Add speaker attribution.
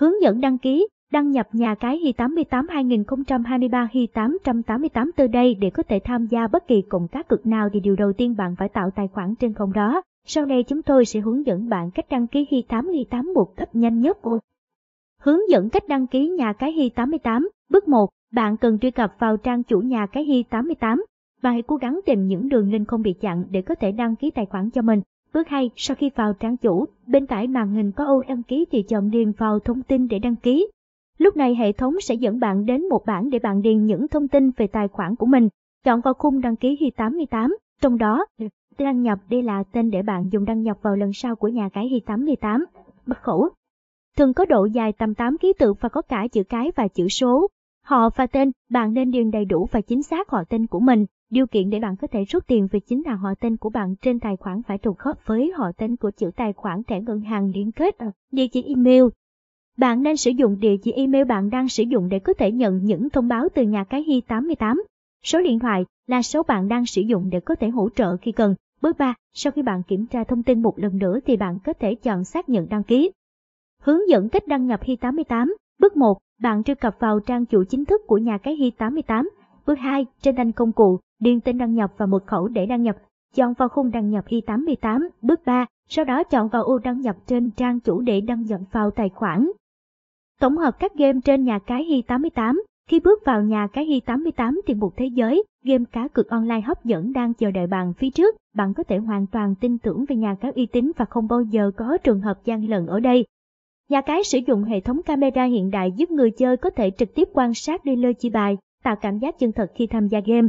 Speaker 1: Hướng dẫn đăng ký, đăng nhập nhà cái Hi88 2023 Hi888 từ đây để có thể tham gia bất kỳ cụm cá cược nào thì điều đầu tiên bạn phải tạo tài khoản trên không đó. Sau đây chúng tôi sẽ hướng dẫn bạn cách đăng ký Hi8 Hi8 một cách nhanh nhất. Hướng dẫn cách đăng ký nhà cái Hi88. Bước 1, bạn cần truy cập vào trang chủ nhà cái Hi88 và hãy cố gắng tìm những đường link không bị chặn để có thể đăng ký tài khoản cho mình. Bước 2, sau khi vào trang chủ, bên tải màn hình có ô đăng ký thì chọn điền vào thông tin để đăng ký. Lúc này hệ thống sẽ dẫn bạn đến một bảng để bạn điền những thông tin về tài khoản của mình. Chọn vào khung đăng ký Hi88, trong đó đăng nhập đây là tên để bạn dùng đăng nhập vào lần sau của nhà cái Hi88. Mật khẩu thường có độ dài tầm 8 ký tự và có cả chữ cái và chữ số. Họ và tên, bạn nên điền đầy đủ và chính xác họ tên của mình. Điều kiện để bạn có thể rút tiền về chính là họ tên của bạn trên tài khoản phải trùng khớp với họ tên của chữ tài khoản thẻ ngân hàng liên kết. ở Địa chỉ email Bạn nên sử dụng địa chỉ email bạn đang sử dụng để có thể nhận những thông báo từ nhà cái Hi88. Số điện thoại là số bạn đang sử dụng để có thể hỗ trợ khi cần. Bước 3. Sau khi bạn kiểm tra thông tin một lần nữa thì bạn có thể chọn xác nhận đăng ký. Hướng dẫn cách đăng nhập Hi88. Bước 1. Bạn truy cập vào trang chủ chính thức của nhà cái Hi88. Bước 2. Trên thanh công cụ, điền tên đăng nhập và mật khẩu để đăng nhập. Chọn vào khung đăng nhập Hi88. Bước 3. Sau đó chọn vào ô đăng nhập trên trang chủ để đăng nhập vào tài khoản. Tổng hợp các game trên nhà cái Hi88. Khi bước vào nhà cái Hi88 thì một thế giới, game cá cược online hấp dẫn đang chờ đợi bạn phía trước. Bạn có thể hoàn toàn tin tưởng về nhà cái uy tín và không bao giờ có trường hợp gian lận ở đây. Nhà cái sử dụng hệ thống camera hiện đại giúp người chơi có thể trực tiếp quan sát đi lơi chi bài, tạo cảm giác chân thật khi tham gia game.